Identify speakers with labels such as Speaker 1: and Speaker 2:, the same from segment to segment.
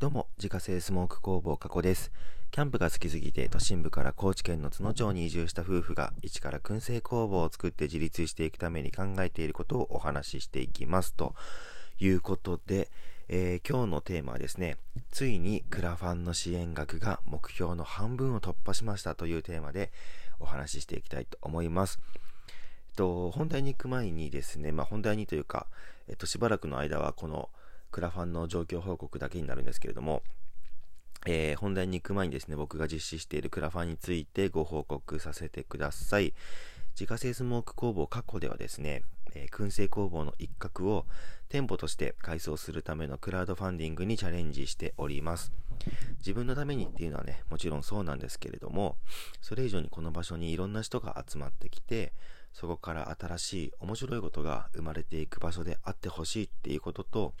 Speaker 1: どうも、自家製スモーク工房加古です。キャンプが好きすぎて都心部から高知県の津野町に移住した夫婦が一から燻製工房を作って自立していくために考えていることをお話ししていきます。ということで、えー、今日のテーマはですね、ついにクラファンの支援額が目標の半分を突破しましたというテーマでお話ししていきたいと思います。えっと、本題に行く前にですね、まあ、本題にというか、えっと、しばらくの間はこのクラファンの状況報告だけになるんですけれども、えー、本題に行く前にですね、僕が実施しているクラファンについてご報告させてください。自家製スモーク工房過去ではですね、えー、燻製工房の一角を店舗として改装するためのクラウドファンディングにチャレンジしております。自分のためにっていうのはね、もちろんそうなんですけれども、それ以上にこの場所にいろんな人が集まってきて、そこから新しい面白いことが生まれていく場所であってほしいっていうことと、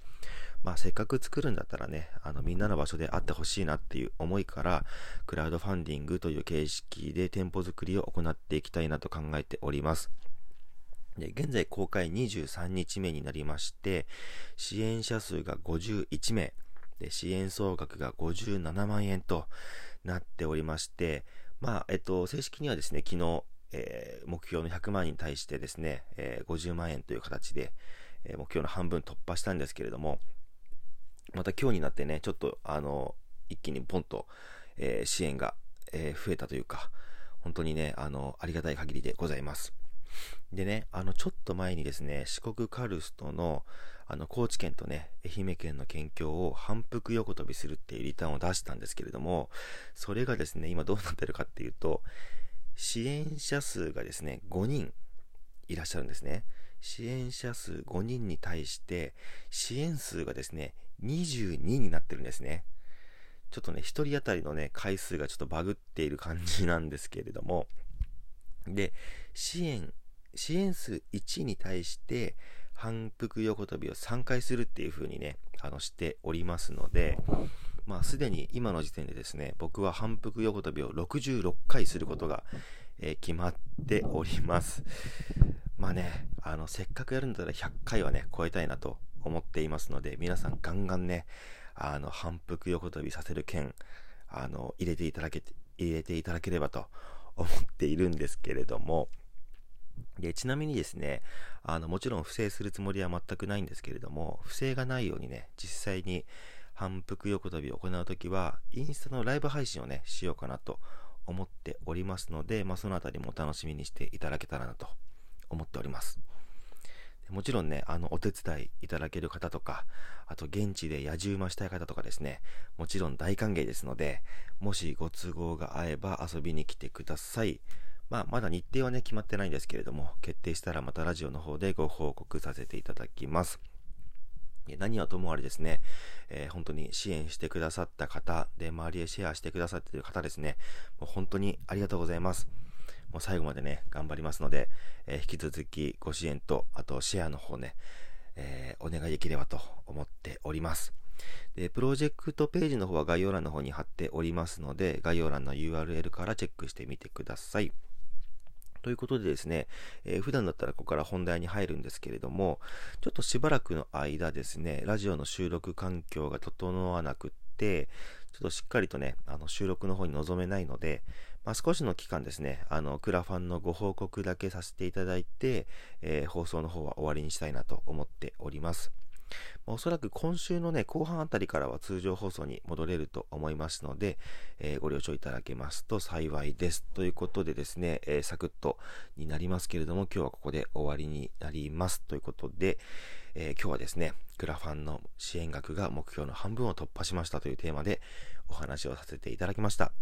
Speaker 1: まあ、せっかく作るんだったらね、あの、みんなの場所であってほしいなっていう思いから、クラウドファンディングという形式で店舗作りを行っていきたいなと考えております。で現在公開23日目になりまして、支援者数が51名、で支援総額が57万円となっておりまして、まあ、えっと、正式にはですね、昨日、えー、目標の100万に対してですね、えー、50万円という形で、えー、目標の半分突破したんですけれども、また今日になってね、ちょっとあの、一気にポンと、えー、支援が、えー、増えたというか、本当にね、あの、ありがたい限りでございます。でね、あの、ちょっと前にですね、四国カルストの、あの、高知県とね、愛媛県の県境を反復横跳びするっていうリターンを出したんですけれども、それがですね、今どうなってるかっていうと、支援者数がですね、5人いらっしゃるんですね。支援者数5人に対して、支援数がですね、22になってるんですね。ちょっとね、1人当たりのね、回数がちょっとバグっている感じなんですけれども、で、支援、支援数1に対して、反復横跳びを3回するっていう風にね、あの、しておりますので、まあ、すでに今の時点でですね、僕は反復横跳びを66回することが、えー、決まっております。まあね、あの、せっかくやるんだったら100回はね、超えたいなと思っていますので、皆さんガンガンね、あの、反復横跳びさせる件、あの、入れていただけて、入れていただければと思っているんですけれども、で、ちなみにですね、あの、もちろん不正するつもりは全くないんですけれども、不正がないようにね、実際に反復横跳びを行うときは、インスタのライブ配信をね、しようかなと思っておりますので、まあ、そのあたりも楽しみにしていただけたらなと思っております。もちろんね、あの、お手伝いいただける方とか、あと現地で野獣馬したい方とかですね、もちろん大歓迎ですので、もしご都合が合えば遊びに来てください。まあ、まだ日程はね、決まってないんですけれども、決定したらまたラジオの方でご報告させていただきます。何はともあれですね、えー、本当に支援してくださった方、で、周りへシェアしてくださっている方ですね、もう本当にありがとうございます。もう最後までね、頑張りますので、えー、引き続きご支援と、あとシェアの方ね、えー、お願いできればと思っております。で、プロジェクトページの方は概要欄の方に貼っておりますので、概要欄の URL からチェックしてみてください。ということでですね、えー、普段だったらここから本題に入るんですけれども、ちょっとしばらくの間ですね、ラジオの収録環境が整わなくって、ちょっとしっかりとね、あの収録の方に臨めないので、まあ、少しの期間ですね、あの、クラファンのご報告だけさせていただいて、えー、放送の方は終わりにしたいなと思っております。おそらく今週のね、後半あたりからは通常放送に戻れると思いますので、えー、ご了承いただけますと幸いです。ということでですね、えー、サクッとになりますけれども、今日はここで終わりになります。ということで、えー、今日はですね、クラファンの支援額が目標の半分を突破しましたというテーマでお話をさせていただきました。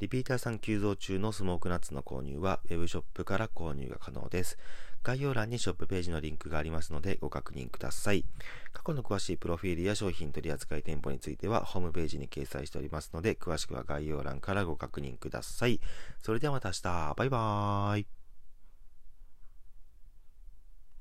Speaker 1: リピーターさん急増中のスモークナッツの購入は Web ショップから購入が可能です。概要欄にショップページのリンクがありますのでご確認ください。過去の詳しいプロフィールや商品取扱店舗についてはホームページに掲載しておりますので詳しくは概要欄からご確認ください。それではまた明日。バイバーイ。